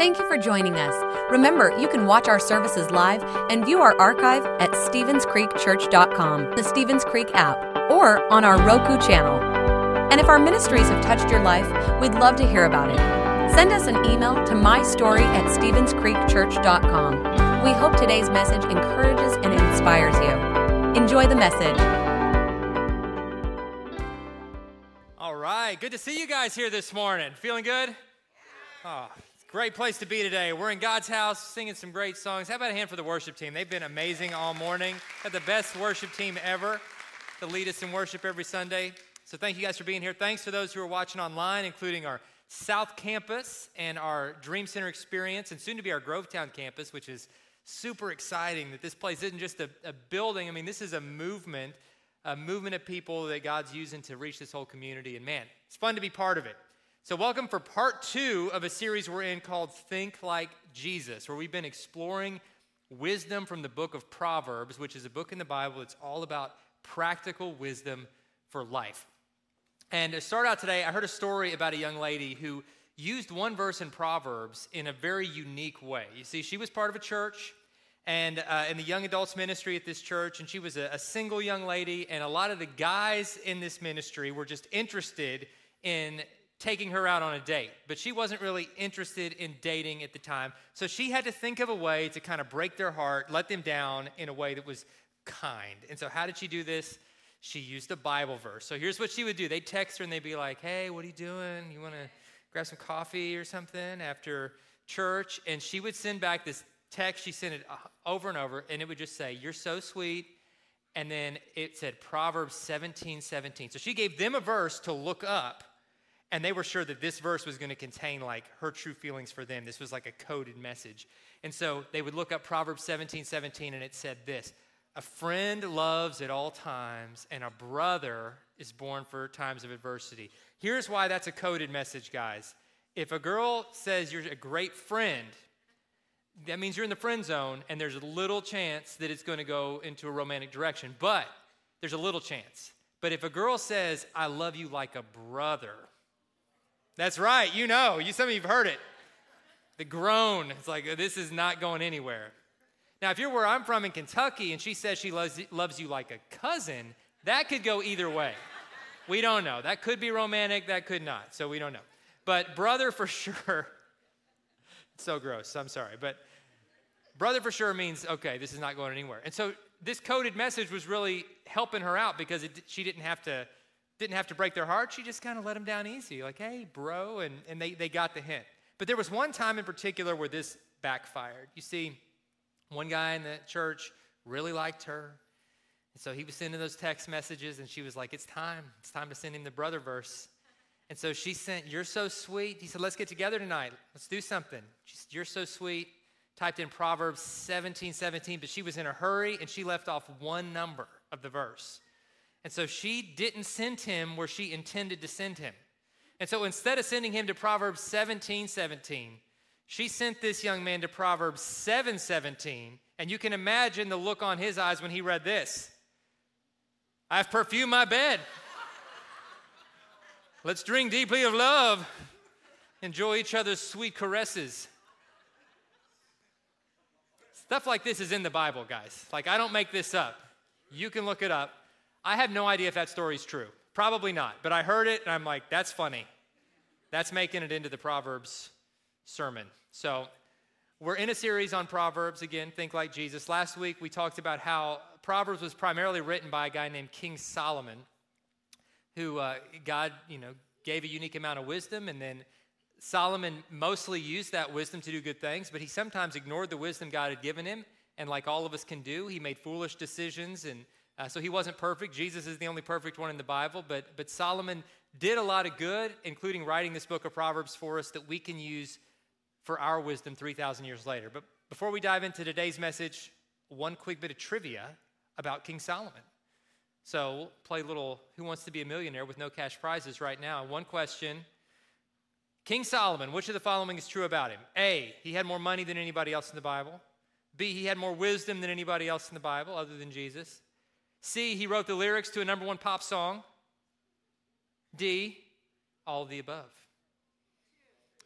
Thank you for joining us. Remember, you can watch our services live and view our archive at StevensCreekChurch.com, the Stevens Creek app, or on our Roku channel. And if our ministries have touched your life, we'd love to hear about it. Send us an email to mystory at StevensCreekChurch.com. We hope today's message encourages and inspires you. Enjoy the message. All right, good to see you guys here this morning. Feeling good? Oh, Great place to be today. We're in God's house singing some great songs. How about a hand for the worship team? They've been amazing all morning. Got the best worship team ever to lead us in worship every Sunday. So thank you guys for being here. Thanks to those who are watching online, including our South Campus and our Dream Center experience, and soon to be our Grovetown campus, which is super exciting that this place isn't just a, a building. I mean, this is a movement, a movement of people that God's using to reach this whole community. And man, it's fun to be part of it. So, welcome for part two of a series we're in called Think Like Jesus, where we've been exploring wisdom from the book of Proverbs, which is a book in the Bible. It's all about practical wisdom for life. And to start out today, I heard a story about a young lady who used one verse in Proverbs in a very unique way. You see, she was part of a church and uh, in the young adults ministry at this church, and she was a, a single young lady, and a lot of the guys in this ministry were just interested in taking her out on a date, but she wasn't really interested in dating at the time. So she had to think of a way to kind of break their heart, let them down in a way that was kind. And so, how did she do this? She used a Bible verse. So, here's what she would do they'd text her and they'd be like, Hey, what are you doing? You want to grab some coffee or something after church? And she would send back this text. She sent it uh, over and over, and it would just say, You're so sweet. And then it said Proverbs 17, 17. So she gave them a verse to look up and they were sure that this verse was going to contain like her true feelings for them. This was like a coded message. And so they would look up Proverbs 17 17, and it said this A friend loves at all times, and a brother is born for times of adversity. Here's why that's a coded message, guys. If a girl says you're a great friend, that means you're in the friend zone, and there's a little chance that it's going to go into a romantic direction. But there's a little chance. But if a girl says, I love you like a brother, that's right, you know. You some of you've heard it. The groan. It's like this is not going anywhere. Now, if you're where I'm from in Kentucky and she says she loves, loves you like a cousin, that could go either way. We don't know. That could be romantic, that could not. So we don't know. But brother for sure. so gross. I'm sorry. But brother for sure means, okay, this is not going anywhere. And so this coded message was really helping her out because it, she didn't have to didn't have to break their heart. She just kind of let them down easy, like, hey, bro. And, and they, they got the hint. But there was one time in particular where this backfired. You see, one guy in the church really liked her. And so he was sending those text messages, and she was like, it's time. It's time to send him the brother verse. And so she sent, You're so sweet. He said, Let's get together tonight. Let's do something. She said, You're so sweet. Typed in Proverbs 17, 17, but she was in a hurry and she left off one number of the verse. And so she didn't send him where she intended to send him. And so instead of sending him to Proverbs 17 17, she sent this young man to Proverbs 7 17. And you can imagine the look on his eyes when he read this I've perfumed my bed. Let's drink deeply of love, enjoy each other's sweet caresses. Stuff like this is in the Bible, guys. Like, I don't make this up. You can look it up. I have no idea if that story's true. Probably not. But I heard it and I'm like, that's funny. That's making it into the Proverbs sermon. So we're in a series on Proverbs again, think like Jesus. Last week we talked about how Proverbs was primarily written by a guy named King Solomon, who uh, God, you know, gave a unique amount of wisdom, and then Solomon mostly used that wisdom to do good things, but he sometimes ignored the wisdom God had given him, and like all of us can do, he made foolish decisions and uh, so he wasn't perfect. Jesus is the only perfect one in the Bible, but, but Solomon did a lot of good, including writing this book of Proverbs for us that we can use for our wisdom 3,000 years later. But before we dive into today's message, one quick bit of trivia about King Solomon. So play little Who Wants to Be a Millionaire with no cash prizes right now. One question King Solomon, which of the following is true about him? A, he had more money than anybody else in the Bible. B, he had more wisdom than anybody else in the Bible other than Jesus. C, he wrote the lyrics to a number one pop song. D, all the above.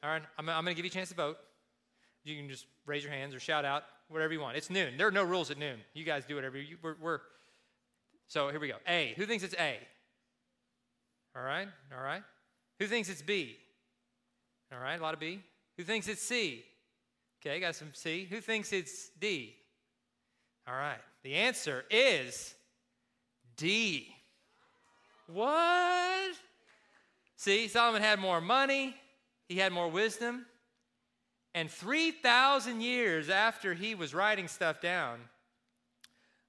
All right, I'm, I'm going to give you a chance to vote. You can just raise your hands or shout out, whatever you want. It's noon. There are no rules at noon. You guys do whatever you. We're, we're so here we go. A. Who thinks it's A? All right. All right. Who thinks it's B? All right. A lot of B. Who thinks it's C? Okay, got some C. Who thinks it's D? All right. The answer is D. What? See, Solomon had more money, he had more wisdom. And 3,000 years after he was writing stuff down,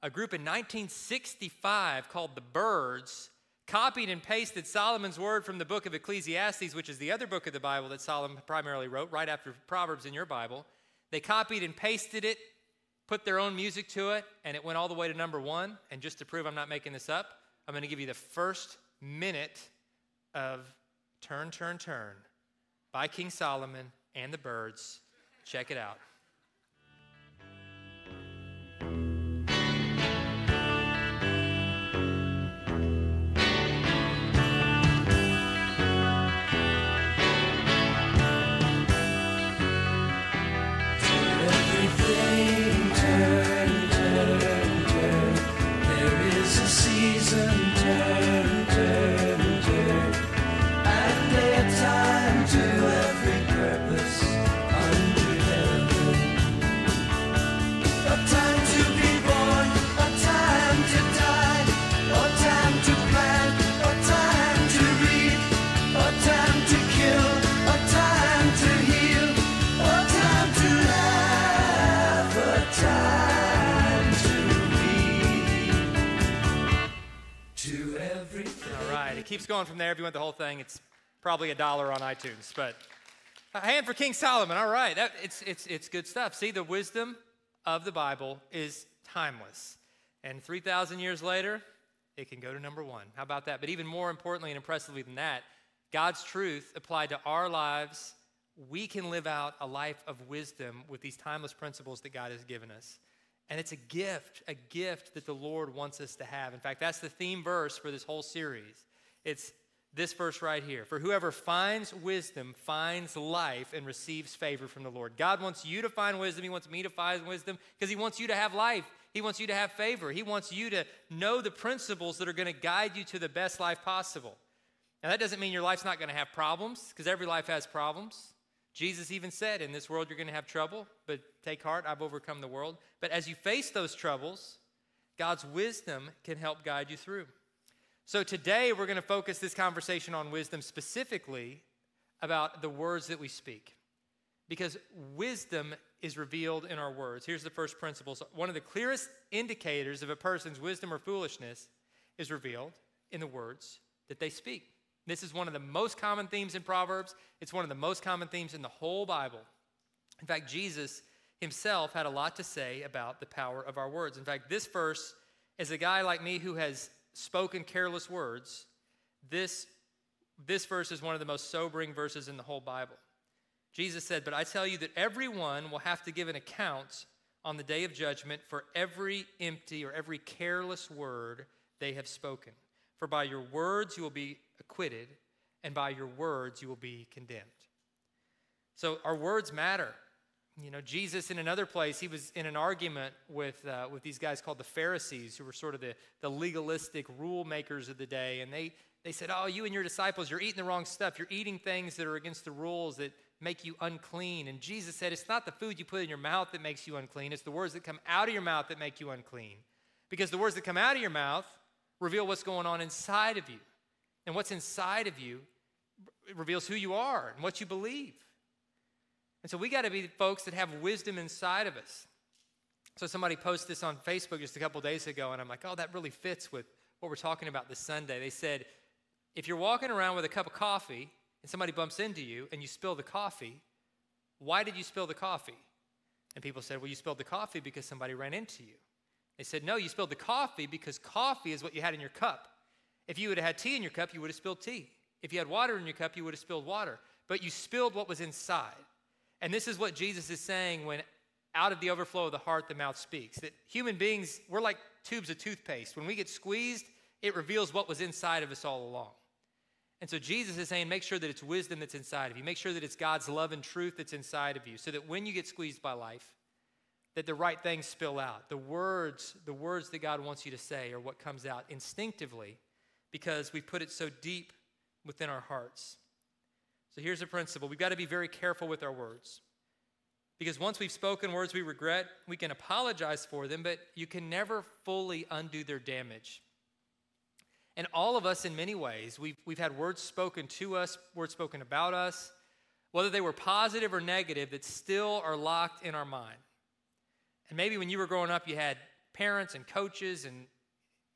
a group in 1965 called the Byrds copied and pasted Solomon's word from the book of Ecclesiastes, which is the other book of the Bible that Solomon primarily wrote right after Proverbs in your Bible. They copied and pasted it, put their own music to it, and it went all the way to number one. And just to prove I'm not making this up, I'm going to give you the first minute of Turn, Turn, Turn by King Solomon and the Byrds. Check it out. Keeps going from there. If you want the whole thing, it's probably a dollar on iTunes. But a hand for King Solomon. All right, that, it's, it's, it's good stuff. See, the wisdom of the Bible is timeless. And 3,000 years later, it can go to number one. How about that? But even more importantly and impressively than that, God's truth applied to our lives, we can live out a life of wisdom with these timeless principles that God has given us. And it's a gift, a gift that the Lord wants us to have. In fact, that's the theme verse for this whole series. It's this verse right here. For whoever finds wisdom finds life and receives favor from the Lord. God wants you to find wisdom. He wants me to find wisdom because He wants you to have life. He wants you to have favor. He wants you to know the principles that are going to guide you to the best life possible. Now, that doesn't mean your life's not going to have problems because every life has problems. Jesus even said, In this world you're going to have trouble, but take heart, I've overcome the world. But as you face those troubles, God's wisdom can help guide you through. So today we're going to focus this conversation on wisdom specifically about the words that we speak. Because wisdom is revealed in our words. Here's the first principle. So one of the clearest indicators of a person's wisdom or foolishness is revealed in the words that they speak. This is one of the most common themes in Proverbs. It's one of the most common themes in the whole Bible. In fact, Jesus himself had a lot to say about the power of our words. In fact, this verse, is a guy like me who has spoken careless words, this, this verse is one of the most sobering verses in the whole Bible. Jesus said, But I tell you that everyone will have to give an account on the day of judgment for every empty or every careless word they have spoken. For by your words you will be acquitted, and by your words you will be condemned. So our words matter. You know, Jesus in another place, he was in an argument with, uh, with these guys called the Pharisees, who were sort of the, the legalistic rule makers of the day. And they, they said, Oh, you and your disciples, you're eating the wrong stuff. You're eating things that are against the rules that make you unclean. And Jesus said, It's not the food you put in your mouth that makes you unclean, it's the words that come out of your mouth that make you unclean. Because the words that come out of your mouth reveal what's going on inside of you. And what's inside of you reveals who you are and what you believe. And so we got to be folks that have wisdom inside of us. So somebody posted this on Facebook just a couple days ago, and I'm like, oh, that really fits with what we're talking about this Sunday. They said, if you're walking around with a cup of coffee and somebody bumps into you and you spill the coffee, why did you spill the coffee? And people said, well, you spilled the coffee because somebody ran into you. They said, no, you spilled the coffee because coffee is what you had in your cup. If you would have had tea in your cup, you would have spilled tea. If you had water in your cup, you would have spilled water. But you spilled what was inside. And this is what Jesus is saying when out of the overflow of the heart, the mouth speaks. That human beings, we're like tubes of toothpaste. When we get squeezed, it reveals what was inside of us all along. And so Jesus is saying, make sure that it's wisdom that's inside of you. Make sure that it's God's love and truth that's inside of you so that when you get squeezed by life, that the right things spill out. The words, the words that God wants you to say are what comes out instinctively because we've put it so deep within our hearts. So here's a principle. We've got to be very careful with our words. Because once we've spoken words we regret, we can apologize for them, but you can never fully undo their damage. And all of us, in many ways, we've, we've had words spoken to us, words spoken about us, whether they were positive or negative, that still are locked in our mind. And maybe when you were growing up, you had parents and coaches and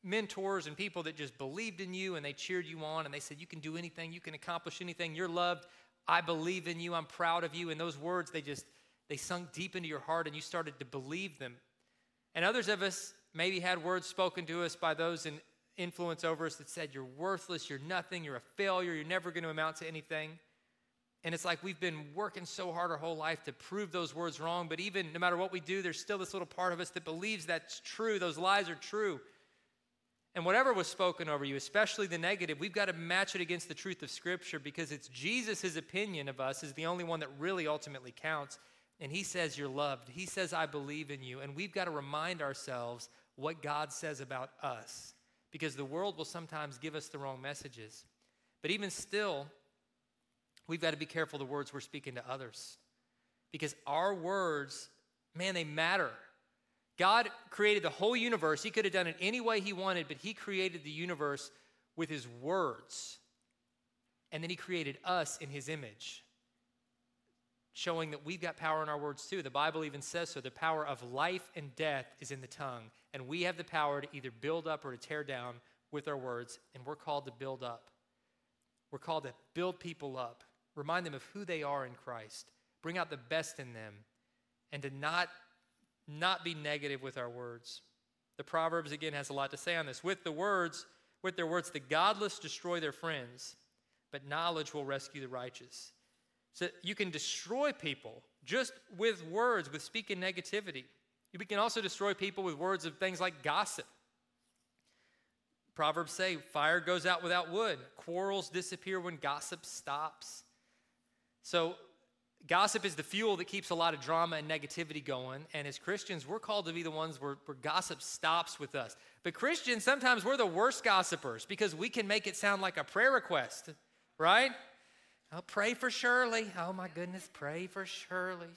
mentors and people that just believed in you and they cheered you on and they said, You can do anything, you can accomplish anything, you're loved, I believe in you, I'm proud of you. And those words, they just, they sunk deep into your heart and you started to believe them. And others of us maybe had words spoken to us by those in influence over us that said, You're worthless, you're nothing, you're a failure, you're never going to amount to anything. And it's like we've been working so hard our whole life to prove those words wrong, but even no matter what we do, there's still this little part of us that believes that's true, those lies are true. And whatever was spoken over you, especially the negative, we've got to match it against the truth of Scripture because it's Jesus' opinion of us is the only one that really ultimately counts. And he says, You're loved. He says, I believe in you. And we've got to remind ourselves what God says about us because the world will sometimes give us the wrong messages. But even still, we've got to be careful the words we're speaking to others because our words, man, they matter. God created the whole universe. He could have done it any way He wanted, but He created the universe with His words. And then He created us in His image, showing that we've got power in our words too. The Bible even says so the power of life and death is in the tongue. And we have the power to either build up or to tear down with our words, and we're called to build up. We're called to build people up, remind them of who they are in Christ, bring out the best in them, and to not, not be negative with our words. The Proverbs, again, has a lot to say on this. With the words, with their words, the godless destroy their friends, but knowledge will rescue the righteous. So you can destroy people just with words, with speaking negativity. We can also destroy people with words of things like gossip. Proverbs say fire goes out without wood, quarrels disappear when gossip stops. So, gossip is the fuel that keeps a lot of drama and negativity going. And as Christians, we're called to be the ones where, where gossip stops with us. But Christians, sometimes we're the worst gossipers because we can make it sound like a prayer request, right? I'll pray for Shirley. Oh my goodness, pray for Shirley.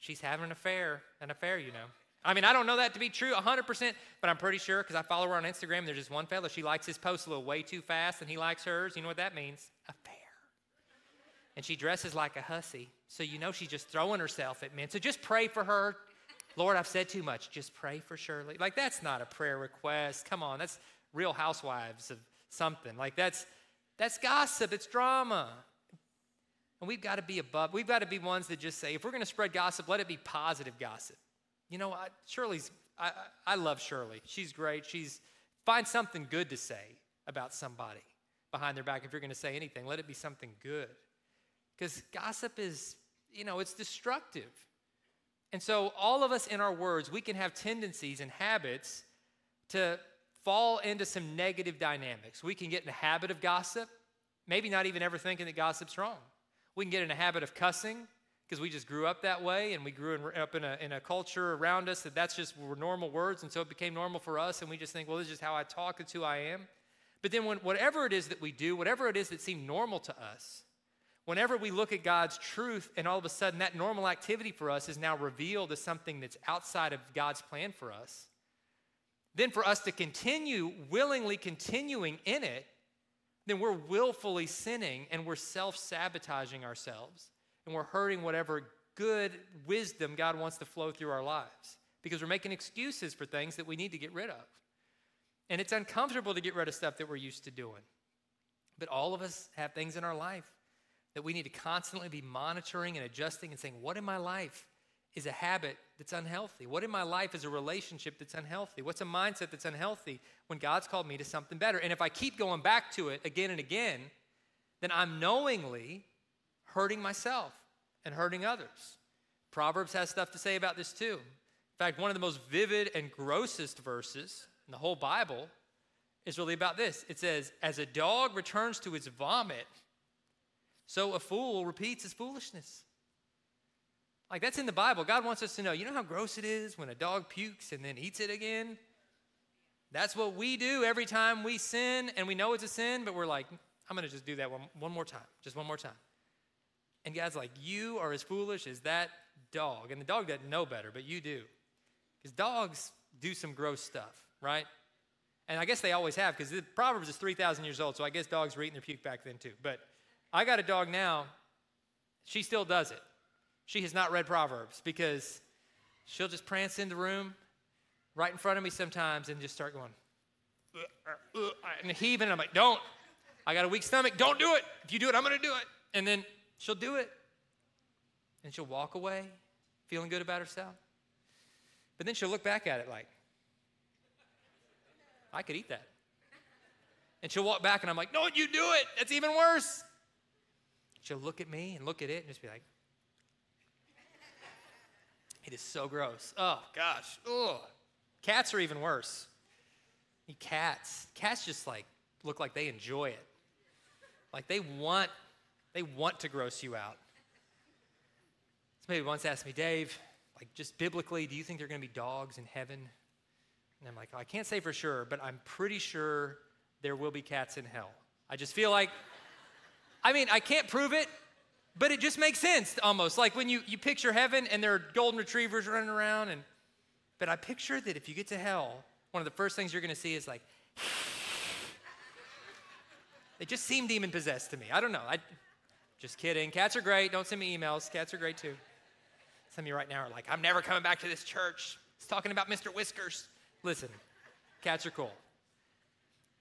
She's having an affair, an affair, you know. I mean, I don't know that to be true 100%, but I'm pretty sure because I follow her on Instagram. There's just one fella. She likes his posts a little way too fast, and he likes hers. You know what that means? Affair. And she dresses like a hussy, so you know she's just throwing herself at men. So just pray for her. Lord, I've said too much. Just pray for Shirley. Like, that's not a prayer request. Come on, that's real housewives of something. Like, that's, that's gossip, it's drama. And we've got to be above, we've got to be ones that just say, if we're going to spread gossip, let it be positive gossip. You know, I, Shirley's, I, I love Shirley. She's great. She's, find something good to say about somebody behind their back. If you're going to say anything, let it be something good. Because gossip is, you know, it's destructive. And so, all of us in our words, we can have tendencies and habits to fall into some negative dynamics. We can get in the habit of gossip, maybe not even ever thinking that gossip's wrong. We can get in a habit of cussing because we just grew up that way and we grew in, up in a, in a culture around us that that's just were normal words. And so it became normal for us. And we just think, well, this is just how I talk, it's who I am. But then, when, whatever it is that we do, whatever it is that seemed normal to us, whenever we look at God's truth and all of a sudden that normal activity for us is now revealed as something that's outside of God's plan for us, then for us to continue willingly continuing in it then we're willfully sinning and we're self sabotaging ourselves and we're hurting whatever good wisdom God wants to flow through our lives because we're making excuses for things that we need to get rid of. And it's uncomfortable to get rid of stuff that we're used to doing. But all of us have things in our life that we need to constantly be monitoring and adjusting and saying, What in my life is a habit that's unhealthy? What in my life is a relationship that's unhealthy? What's a mindset that's unhealthy when God's called me to something better? And if I keep going back to it again and again, then I'm knowingly hurting myself and hurting others. Proverbs has stuff to say about this too. In fact, one of the most vivid and grossest verses in the whole Bible is really about this. It says, As a dog returns to its vomit, so a fool repeats his foolishness. Like that's in the Bible. God wants us to know. You know how gross it is when a dog pukes and then eats it again? That's what we do every time we sin and we know it's a sin, but we're like, I'm going to just do that one, one more time, just one more time. And God's like, You are as foolish as that dog. And the dog doesn't know better, but you do. Because dogs do some gross stuff, right? And I guess they always have, because the Proverbs is 3,000 years old, so I guess dogs were eating their puke back then too. But I got a dog now, she still does it. She has not read Proverbs because she'll just prance in the room right in front of me sometimes and just start going, uh, and heaving. And I'm like, don't. I got a weak stomach. Don't do it. If you do it, I'm going to do it. And then she'll do it. And she'll walk away feeling good about herself. But then she'll look back at it like, I could eat that. And she'll walk back and I'm like, don't you do it. That's even worse. She'll look at me and look at it and just be like, it is so gross. Oh, gosh. Ugh. Cats are even worse. Cats. Cats just like look like they enjoy it. Like they want, they want to gross you out. Somebody once asked me, Dave, like just biblically, do you think there are going to be dogs in heaven? And I'm like, I can't say for sure, but I'm pretty sure there will be cats in hell. I just feel like, I mean, I can't prove it, but it just makes sense almost. Like when you, you picture heaven and there are golden retrievers running around. And, but I picture that if you get to hell, one of the first things you're going to see is like, they just seem demon possessed to me. I don't know. I, just kidding. Cats are great. Don't send me emails. Cats are great too. Some of you right now are like, I'm never coming back to this church. It's talking about Mr. Whiskers. Listen, cats are cool.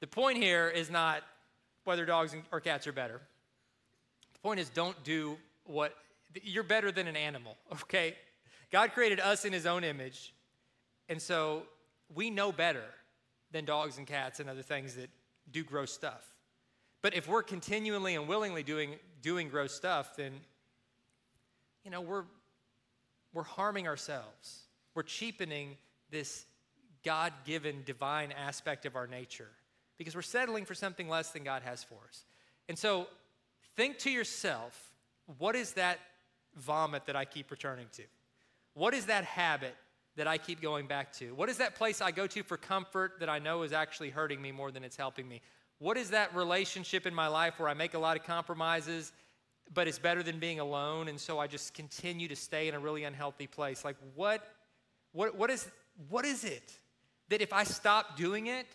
The point here is not whether dogs or cats are better. Point is, don't do what you're better than an animal, okay? God created us in his own image, and so we know better than dogs and cats and other things that do gross stuff. But if we're continually and willingly doing, doing gross stuff, then, you know, we're, we're harming ourselves. We're cheapening this God given divine aspect of our nature because we're settling for something less than God has for us. And so think to yourself what is that vomit that I keep returning to? What is that habit that I keep going back to? What is that place I go to for comfort that I know is actually hurting me more than it's helping me? What is that relationship in my life where I make a lot of compromises, but it's better than being alone, and so I just continue to stay in a really unhealthy place? Like, what, what, what, is, what is it that if I stop doing it,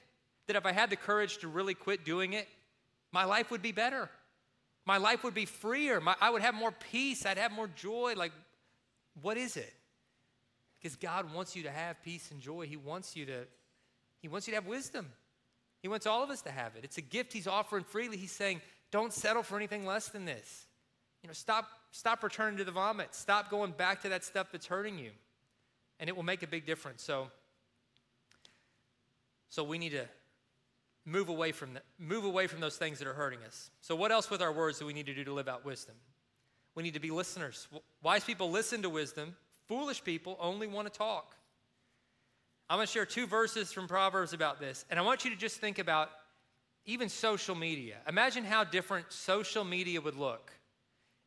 that if I had the courage to really quit doing it, my life would be better? My life would be freer. My, I would have more peace. I'd have more joy. Like, what is it? Because God wants you to have peace and joy. He wants you to, He wants you to have wisdom. He wants all of us to have it. It's a gift he's offering freely. He's saying, don't settle for anything less than this. You know, stop, stop returning to the vomit. Stop going back to that stuff that's hurting you. And it will make a big difference. So, so we need to move away from move away from those things that are hurting us. So what else with our words do we need to do to live out wisdom? We need to be listeners. Wise people listen to wisdom. Foolish people only want to talk. I'm going to share two verses from Proverbs about this. And I want you to just think about even social media. Imagine how different social media would look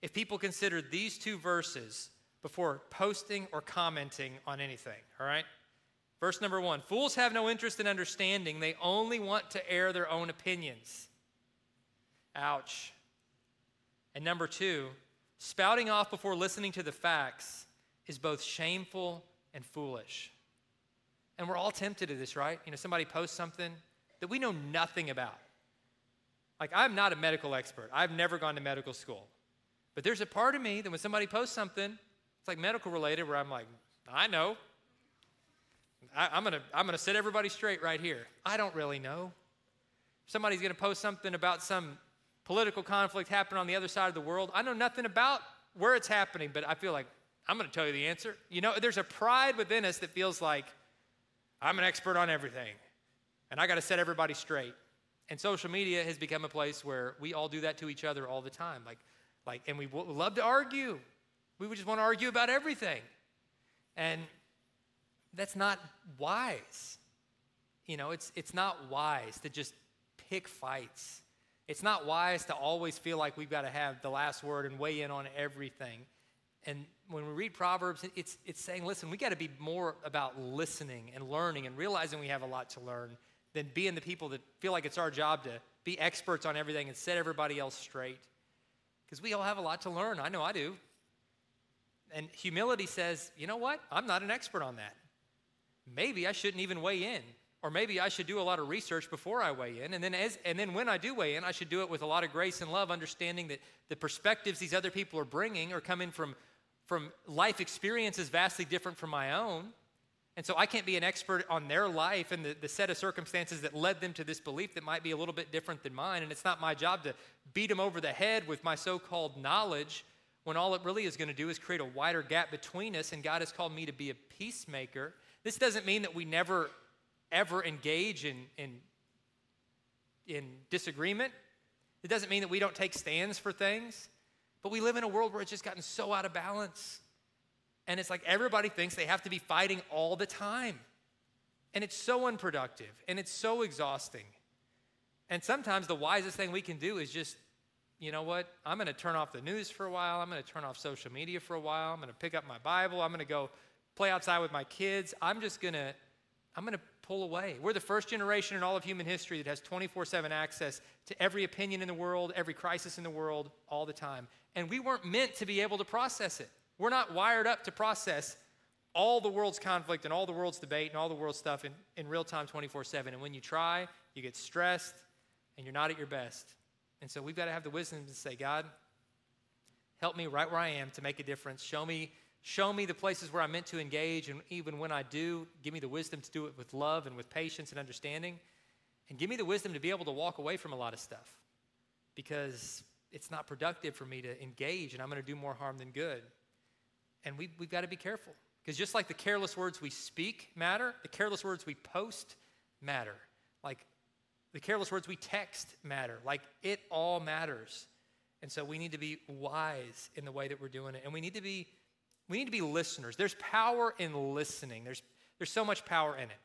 if people considered these two verses before posting or commenting on anything, all right? Verse number one Fools have no interest in understanding, they only want to air their own opinions. Ouch. And number two, spouting off before listening to the facts is both shameful and foolish. And we're all tempted to this, right? You know, somebody posts something that we know nothing about. Like, I'm not a medical expert, I've never gone to medical school. But there's a part of me that when somebody posts something, it's like medical related, where I'm like, I know. I, am gonna, I'm gonna set everybody straight right here. I don't really know. Somebody's gonna post something about some political conflict happening on the other side of the world. I know nothing about where it's happening, but I feel like I'm gonna tell you the answer. You know, there's a pride within us that feels like, I'm an expert on everything, and I got to set everybody straight. And social media has become a place where we all do that to each other all the time. Like, like, and we love to argue. We would just want to argue about everything. And that's not wise. you know, it's, it's not wise to just pick fights. It's not wise to always feel like we've got to have the last word and weigh in on everything. And when we read Proverbs, it's, it's saying, listen, we got to be more about listening and learning and realizing we have a lot to learn than being the people that feel like it's our job to be experts on everything and set everybody else straight. Because we all have a lot to learn. I know I do. And humility says, you know what? I'm not an expert on that. Maybe I shouldn't even weigh in. Or maybe I should do a lot of research before I weigh in. And then, as, and then when I do weigh in, I should do it with a lot of grace and love, understanding that the perspectives these other people are bringing are coming from, from life experiences vastly different from my own. And so I can't be an expert on their life and the, the set of circumstances that led them to this belief that might be a little bit different than mine. And it's not my job to beat them over the head with my so called knowledge when all it really is going to do is create a wider gap between us. And God has called me to be a peacemaker. This doesn't mean that we never, ever engage in, in, in disagreement. It doesn't mean that we don't take stands for things. But we live in a world where it's just gotten so out of balance. And it's like everybody thinks they have to be fighting all the time. And it's so unproductive and it's so exhausting. And sometimes the wisest thing we can do is just, you know what? I'm going to turn off the news for a while. I'm going to turn off social media for a while. I'm going to pick up my Bible. I'm going to go play outside with my kids. I'm just going to I'm going to pull away. We're the first generation in all of human history that has 24/7 access to every opinion in the world, every crisis in the world all the time. And we weren't meant to be able to process it. We're not wired up to process all the world's conflict and all the world's debate and all the world's stuff in, in real time 24 7. And when you try, you get stressed and you're not at your best. And so we've got to have the wisdom to say, God, help me right where I am to make a difference. Show me, show me the places where I'm meant to engage. And even when I do, give me the wisdom to do it with love and with patience and understanding. And give me the wisdom to be able to walk away from a lot of stuff because it's not productive for me to engage and I'm going to do more harm than good. And we, we've got to be careful. Because just like the careless words we speak matter, the careless words we post matter. Like the careless words we text matter. Like it all matters. And so we need to be wise in the way that we're doing it. And we need to be, we need to be listeners. There's power in listening. There's, there's so much power in it.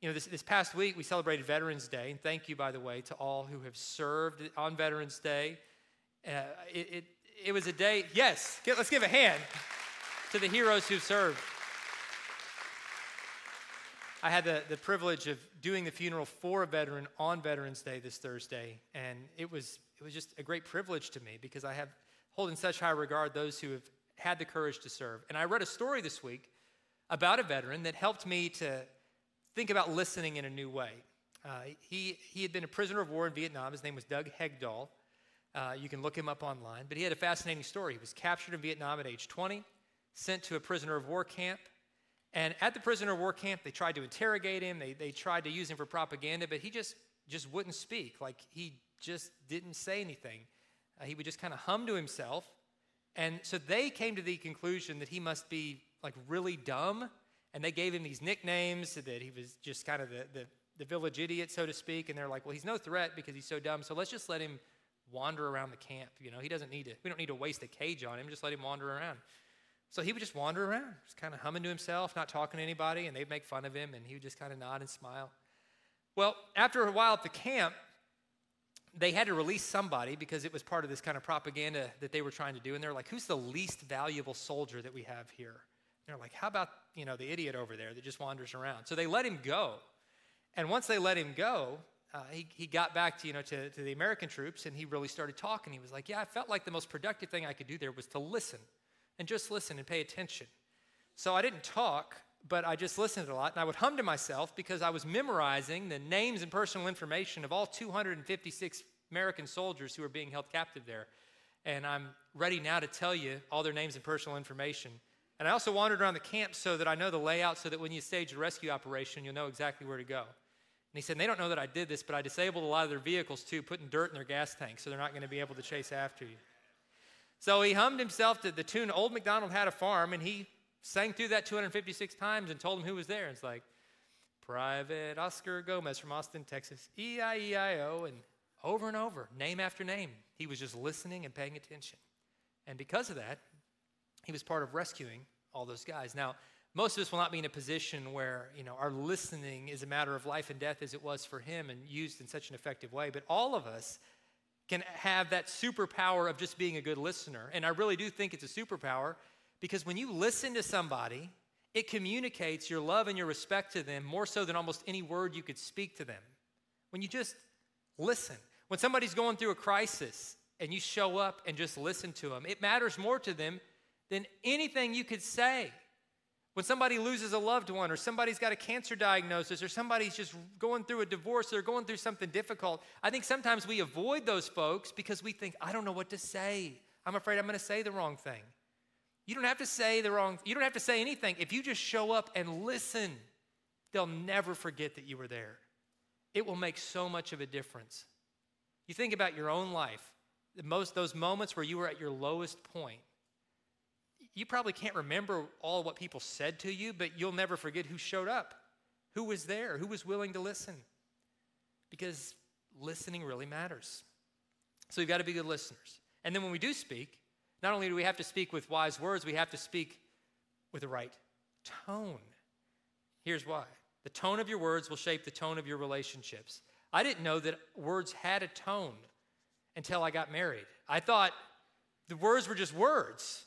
You know, this, this past week we celebrated Veterans Day. And thank you, by the way, to all who have served on Veterans Day. Uh, it, it, it was a day, yes, let's give a hand to the heroes who served. I had the, the privilege of doing the funeral for a veteran on Veterans Day this Thursday, and it was, it was just a great privilege to me because I have hold in such high regard those who have had the courage to serve. And I read a story this week about a veteran that helped me to think about listening in a new way. Uh, he, he had been a prisoner of war in Vietnam. His name was Doug Hegdahl. Uh, you can look him up online. But he had a fascinating story. He was captured in Vietnam at age 20 sent to a prisoner of war camp. And at the prisoner of war camp, they tried to interrogate him. They, they tried to use him for propaganda, but he just, just wouldn't speak. Like he just didn't say anything. Uh, he would just kind of hum to himself. And so they came to the conclusion that he must be like really dumb. And they gave him these nicknames that he was just kind of the, the, the village idiot, so to speak. And they're like, well, he's no threat because he's so dumb. So let's just let him wander around the camp. You know, he doesn't need to, we don't need to waste a cage on him. Just let him wander around. So he would just wander around, just kind of humming to himself, not talking to anybody, and they'd make fun of him, and he would just kind of nod and smile. Well, after a while at the camp, they had to release somebody because it was part of this kind of propaganda that they were trying to do. And they're like, who's the least valuable soldier that we have here? And they're like, how about, you know, the idiot over there that just wanders around? So they let him go. And once they let him go, uh, he, he got back to, you know, to, to the American troops and he really started talking. He was like, yeah, I felt like the most productive thing I could do there was to listen and just listen and pay attention. So I didn't talk, but I just listened a lot, and I would hum to myself because I was memorizing the names and personal information of all 256 American soldiers who were being held captive there. And I'm ready now to tell you all their names and personal information. And I also wandered around the camp so that I know the layout so that when you stage a rescue operation, you'll know exactly where to go. And he said, They don't know that I did this, but I disabled a lot of their vehicles too, putting dirt in their gas tanks so they're not going to be able to chase after you. So he hummed himself to the tune Old MacDonald Had a Farm, and he sang through that 256 times and told him who was there. It's like, Private Oscar Gomez from Austin, Texas, E I E I O, and over and over, name after name. He was just listening and paying attention. And because of that, he was part of rescuing all those guys. Now, most of us will not be in a position where you know our listening is a matter of life and death as it was for him and used in such an effective way but all of us can have that superpower of just being a good listener and i really do think it's a superpower because when you listen to somebody it communicates your love and your respect to them more so than almost any word you could speak to them when you just listen when somebody's going through a crisis and you show up and just listen to them it matters more to them than anything you could say when somebody loses a loved one, or somebody's got a cancer diagnosis, or somebody's just going through a divorce, or going through something difficult, I think sometimes we avoid those folks because we think, I don't know what to say. I'm afraid I'm going to say the wrong thing. You don't have to say the wrong, you don't have to say anything. If you just show up and listen, they'll never forget that you were there. It will make so much of a difference. You think about your own life, most those moments where you were at your lowest point you probably can't remember all what people said to you, but you'll never forget who showed up, who was there, who was willing to listen. Because listening really matters. So we've got to be good listeners. And then when we do speak, not only do we have to speak with wise words, we have to speak with the right tone. Here's why the tone of your words will shape the tone of your relationships. I didn't know that words had a tone until I got married. I thought the words were just words.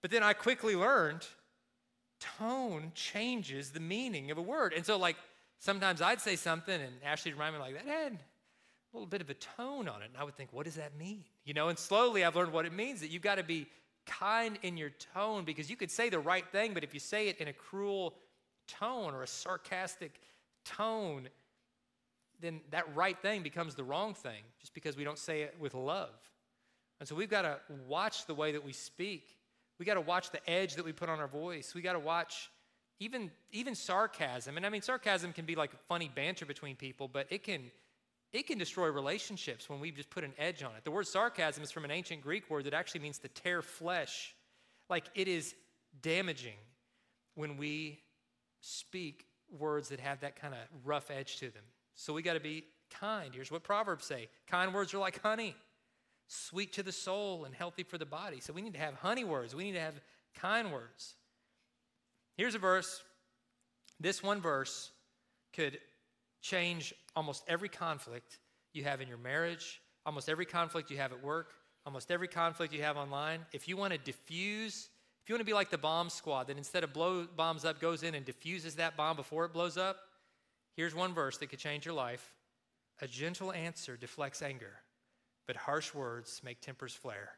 But then I quickly learned tone changes the meaning of a word. And so, like, sometimes I'd say something and Ashley would remind me, like, that had little bit of a tone on it. And I would think, what does that mean? You know, and slowly I've learned what it means that you've got to be kind in your tone because you could say the right thing, but if you say it in a cruel tone or a sarcastic tone, then that right thing becomes the wrong thing just because we don't say it with love. And so we've got to watch the way that we speak we got to watch the edge that we put on our voice. We got to watch even even sarcasm. And I mean sarcasm can be like funny banter between people, but it can it can destroy relationships when we just put an edge on it. The word sarcasm is from an ancient Greek word that actually means to tear flesh. Like it is damaging when we speak words that have that kind of rough edge to them. So we got to be kind. Here's what Proverbs say kind words are like honey sweet to the soul and healthy for the body. So we need to have honey words, we need to have kind words. Here's a verse. This one verse could change almost every conflict you have in your marriage, almost every conflict you have at work, almost every conflict you have online. If you want to diffuse, if you want to be like the bomb squad that instead of blow bombs up goes in and diffuses that bomb before it blows up, here's one verse that could change your life. A gentle answer deflects anger, but harsh words make tempers flare.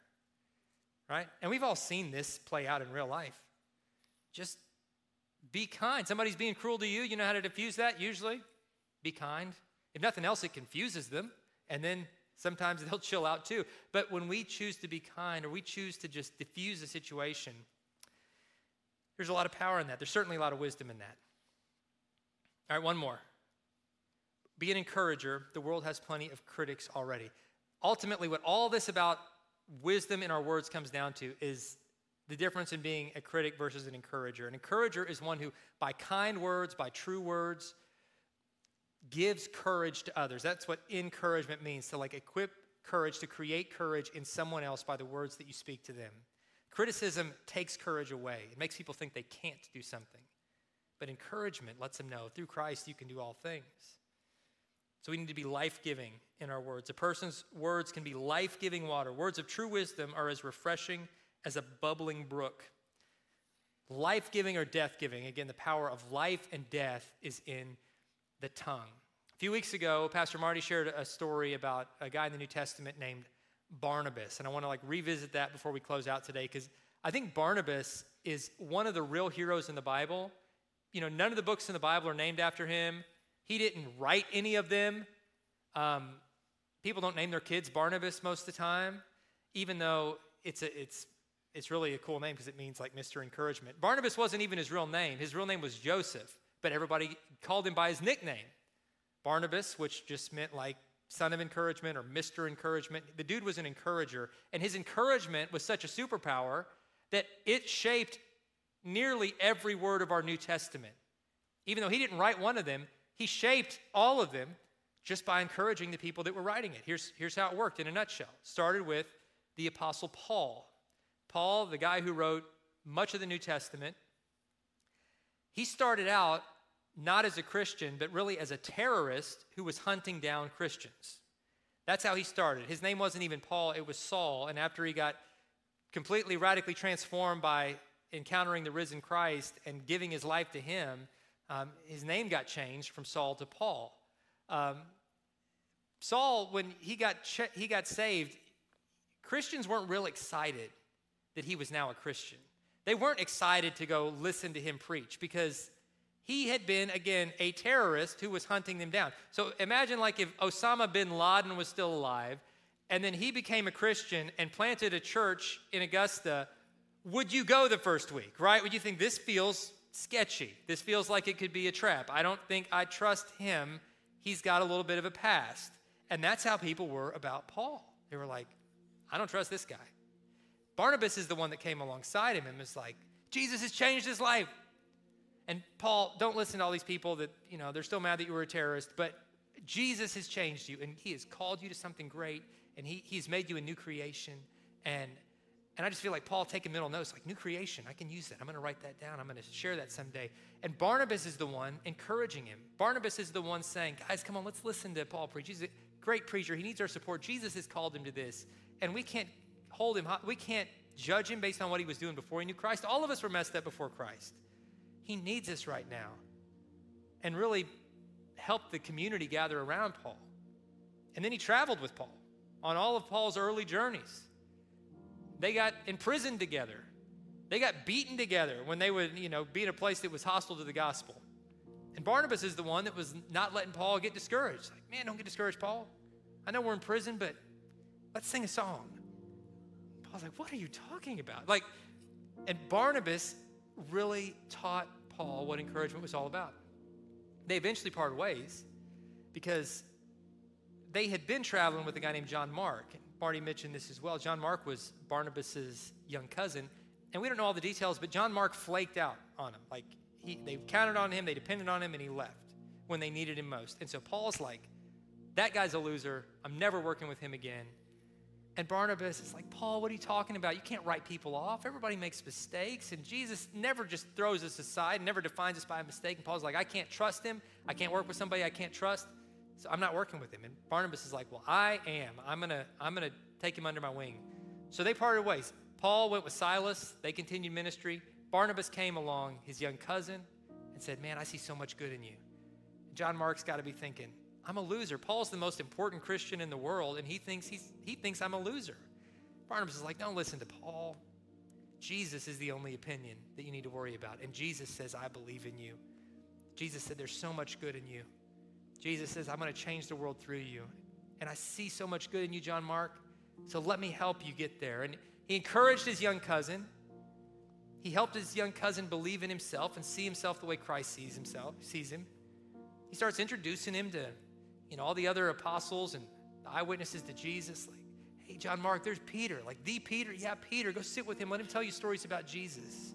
Right? And we've all seen this play out in real life. Just be kind. Somebody's being cruel to you, you know how to diffuse that usually? Be kind. If nothing else, it confuses them. And then sometimes they'll chill out too. But when we choose to be kind or we choose to just diffuse a situation, there's a lot of power in that. There's certainly a lot of wisdom in that. All right, one more. Be an encourager. The world has plenty of critics already ultimately, what all this about wisdom in our words comes down to is the difference in being a critic versus an encourager. An encourager is one who, by kind words, by true words, gives courage to others. That's what encouragement means to like equip courage, to create courage in someone else by the words that you speak to them. Criticism takes courage away, it makes people think they can't do something. But encouragement lets them know through Christ you can do all things. So we need to be life giving in our words. A person's words can be life giving water. Words of true wisdom are as refreshing as a bubbling brook. Life giving or death giving, again, the power of life and death is in the tongue. A few weeks ago, Pastor Marty shared a story about a guy in the New Testament named Barnabas. And I want to like revisit that before we close out today because I think Barnabas is one of the real heroes in the Bible. You know, none of the books in the Bible are named after him. He didn't write any of them. Um, people don't name their kids Barnabas most of the time, even though it's, a, it's, it's really a cool name because it means like Mr. Encouragement. Barnabas wasn't even his real name. His real name was Joseph, but everybody called him by his nickname, Barnabas, which just meant like son of encouragement or Mr. Encouragement. The dude was an encourager, and his encouragement was such a superpower that it shaped nearly every word of our New Testament. Even though he didn't write one of them, he shaped all of them just by encouraging the people that were writing it. Here's, here's how it worked in a nutshell. Started with the Apostle Paul. Paul, the guy who wrote much of the New Testament, he started out not as a Christian, but really as a terrorist who was hunting down Christians. That's how he started. His name wasn't even Paul, it was Saul. And after he got completely radically transformed by encountering the risen Christ and giving his life to him, um, his name got changed from Saul to Paul. Um, Saul, when he got, he got saved, Christians weren't real excited that he was now a Christian. They weren't excited to go listen to him preach because he had been, again, a terrorist who was hunting them down. So imagine like if Osama bin Laden was still alive and then he became a Christian and planted a church in Augusta. Would you go the first week, right? Would you think this feels sketchy? This feels like it could be a trap. I don't think I trust him. He's got a little bit of a past. And that's how people were about Paul. They were like, I don't trust this guy. Barnabas is the one that came alongside him and was like, Jesus has changed his life. And Paul, don't listen to all these people that, you know, they're still mad that you were a terrorist, but Jesus has changed you and he has called you to something great and he, he's made you a new creation. And, and I just feel like Paul taking middle notes, like new creation, I can use that. I'm going to write that down. I'm going to share that someday. And Barnabas is the one encouraging him. Barnabas is the one saying, guys, come on, let's listen to Paul preach. He's a great preacher. He needs our support. Jesus has called him to this. And we can't hold him, we can't judge him based on what he was doing before he knew Christ. All of us were messed up before Christ. He needs us right now. And really help the community gather around Paul. And then he traveled with Paul on all of Paul's early journeys. They got imprisoned together. They got beaten together when they would, you know, be in a place that was hostile to the gospel. And Barnabas is the one that was not letting Paul get discouraged. Like, man, don't get discouraged, Paul. I know we're in prison, but let's sing a song. Paul's like, what are you talking about? Like, and Barnabas really taught Paul what encouragement was all about. They eventually parted ways because they had been traveling with a guy named John Mark. Marty mentioned this as well. John Mark was Barnabas's young cousin. And we don't know all the details, but John Mark flaked out on him. Like he, they counted on him, they depended on him, and he left when they needed him most. And so Paul's like, that guy's a loser. I'm never working with him again. And Barnabas is like, Paul, what are you talking about? You can't write people off. Everybody makes mistakes. And Jesus never just throws us aside, never defines us by a mistake. And Paul's like, I can't trust him. I can't work with somebody I can't trust. So I'm not working with him. And Barnabas is like, Well, I am. I'm gonna, I'm gonna take him under my wing. So they parted ways. Paul went with Silas, they continued ministry. Barnabas came along, his young cousin, and said, Man, I see so much good in you. John Mark's got to be thinking, I'm a loser. Paul's the most important Christian in the world, and he thinks he's he thinks I'm a loser. Barnabas is like, don't listen to Paul. Jesus is the only opinion that you need to worry about. And Jesus says, I believe in you. Jesus said, There's so much good in you. Jesus says, I'm going to change the world through you. And I see so much good in you, John Mark. So let me help you get there. And he encouraged his young cousin. He helped his young cousin believe in himself and see himself the way Christ sees himself, sees him. He starts introducing him to you know, all the other apostles and eyewitnesses to Jesus. Like, hey, John Mark, there's Peter. Like, the Peter. Yeah, Peter. Go sit with him. Let him tell you stories about Jesus.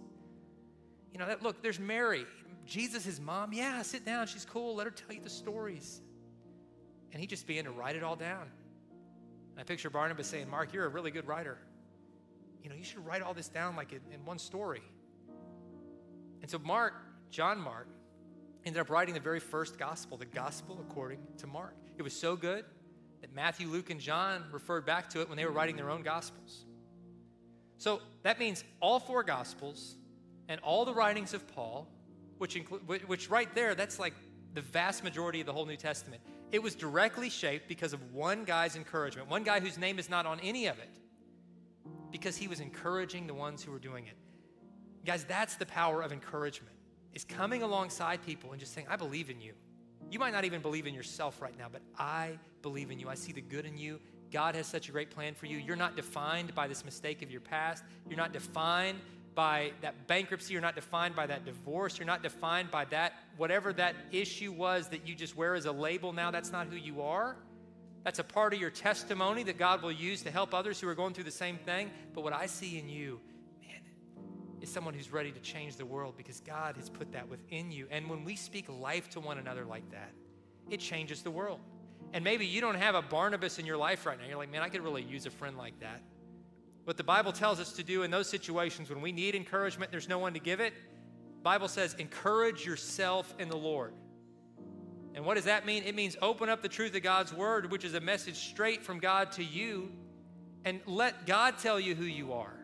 You know, that, look, there's Mary. Jesus, his mom. Yeah, sit down. She's cool. Let her tell you the stories. And he just began to write it all down. And I picture Barnabas saying, Mark, you're a really good writer. You know, you should write all this down like in, in one story. And so Mark, John Mark, ended up writing the very first gospel, the gospel according to Mark. It was so good that Matthew, Luke, and John referred back to it when they were writing their own gospels. So that means all four gospels and all the writings of Paul, which include which right there, that's like the vast majority of the whole New Testament. It was directly shaped because of one guy's encouragement, one guy whose name is not on any of it, because he was encouraging the ones who were doing it. Guys, that's the power of encouragement is coming alongside people and just saying, I believe in you. You might not even believe in yourself right now, but I believe in you. I see the good in you. God has such a great plan for you. You're not defined by this mistake of your past. You're not defined by that bankruptcy. You're not defined by that divorce. You're not defined by that, whatever that issue was that you just wear as a label now. That's not who you are. That's a part of your testimony that God will use to help others who are going through the same thing. But what I see in you is someone who's ready to change the world because God has put that within you. And when we speak life to one another like that, it changes the world. And maybe you don't have a Barnabas in your life right now. You're like, man, I could really use a friend like that. What the Bible tells us to do in those situations when we need encouragement, there's no one to give it, Bible says, encourage yourself in the Lord. And what does that mean? It means open up the truth of God's word, which is a message straight from God to you, and let God tell you who you are.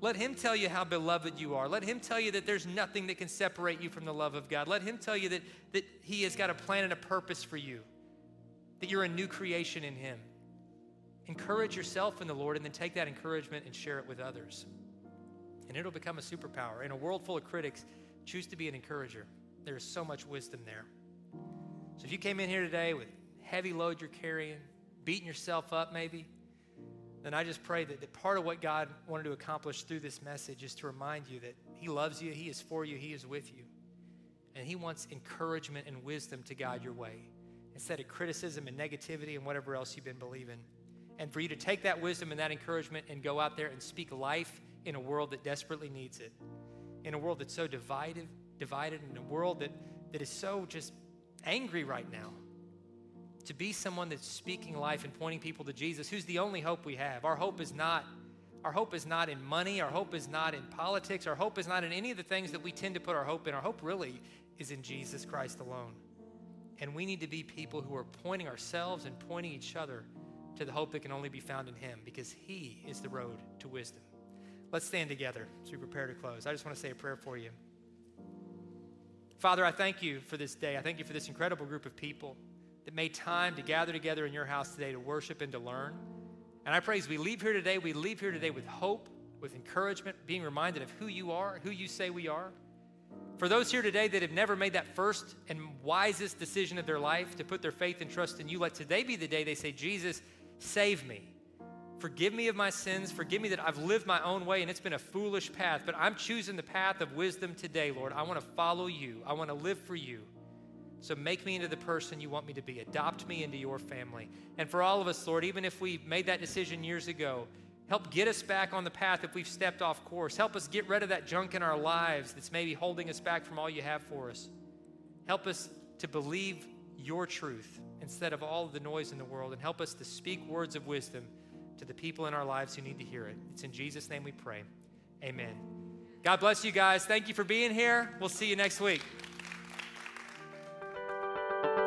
Let Him tell you how beloved you are. Let Him tell you that there's nothing that can separate you from the love of God. Let Him tell you that, that He has got a plan and a purpose for you, that you're a new creation in Him. Encourage yourself in the Lord and then take that encouragement and share it with others. And it'll become a superpower. In a world full of critics, choose to be an encourager. There is so much wisdom there. So if you came in here today with heavy load you're carrying, beating yourself up maybe, then I just pray that, that part of what God wanted to accomplish through this message is to remind you that He loves you, He is for you, He is with you. And He wants encouragement and wisdom to guide your way instead of criticism and negativity and whatever else you've been believing. And for you to take that wisdom and that encouragement and go out there and speak life in a world that desperately needs it, in a world that's so divided, divided, in a world that, that is so just angry right now to be someone that's speaking life and pointing people to Jesus, who's the only hope we have. Our hope is not our hope is not in money, our hope is not in politics, our hope is not in any of the things that we tend to put our hope in. Our hope really is in Jesus Christ alone. And we need to be people who are pointing ourselves and pointing each other to the hope that can only be found in him because he is the road to wisdom. Let's stand together as we prepare to close. I just want to say a prayer for you. Father, I thank you for this day. I thank you for this incredible group of people that made time to gather together in your house today to worship and to learn. And I pray as we leave here today, we leave here today with hope, with encouragement, being reminded of who you are, who you say we are. For those here today that have never made that first and wisest decision of their life to put their faith and trust in you, let today be the day they say, Jesus, save me. Forgive me of my sins. Forgive me that I've lived my own way and it's been a foolish path, but I'm choosing the path of wisdom today, Lord. I want to follow you, I want to live for you. So make me into the person you want me to be. Adopt me into your family. And for all of us, Lord, even if we made that decision years ago, help get us back on the path if we've stepped off course. Help us get rid of that junk in our lives that's maybe holding us back from all you have for us. Help us to believe your truth instead of all of the noise in the world, and help us to speak words of wisdom to the people in our lives who need to hear it. It's in Jesus' name we pray. Amen. God bless you guys. Thank you for being here. We'll see you next week.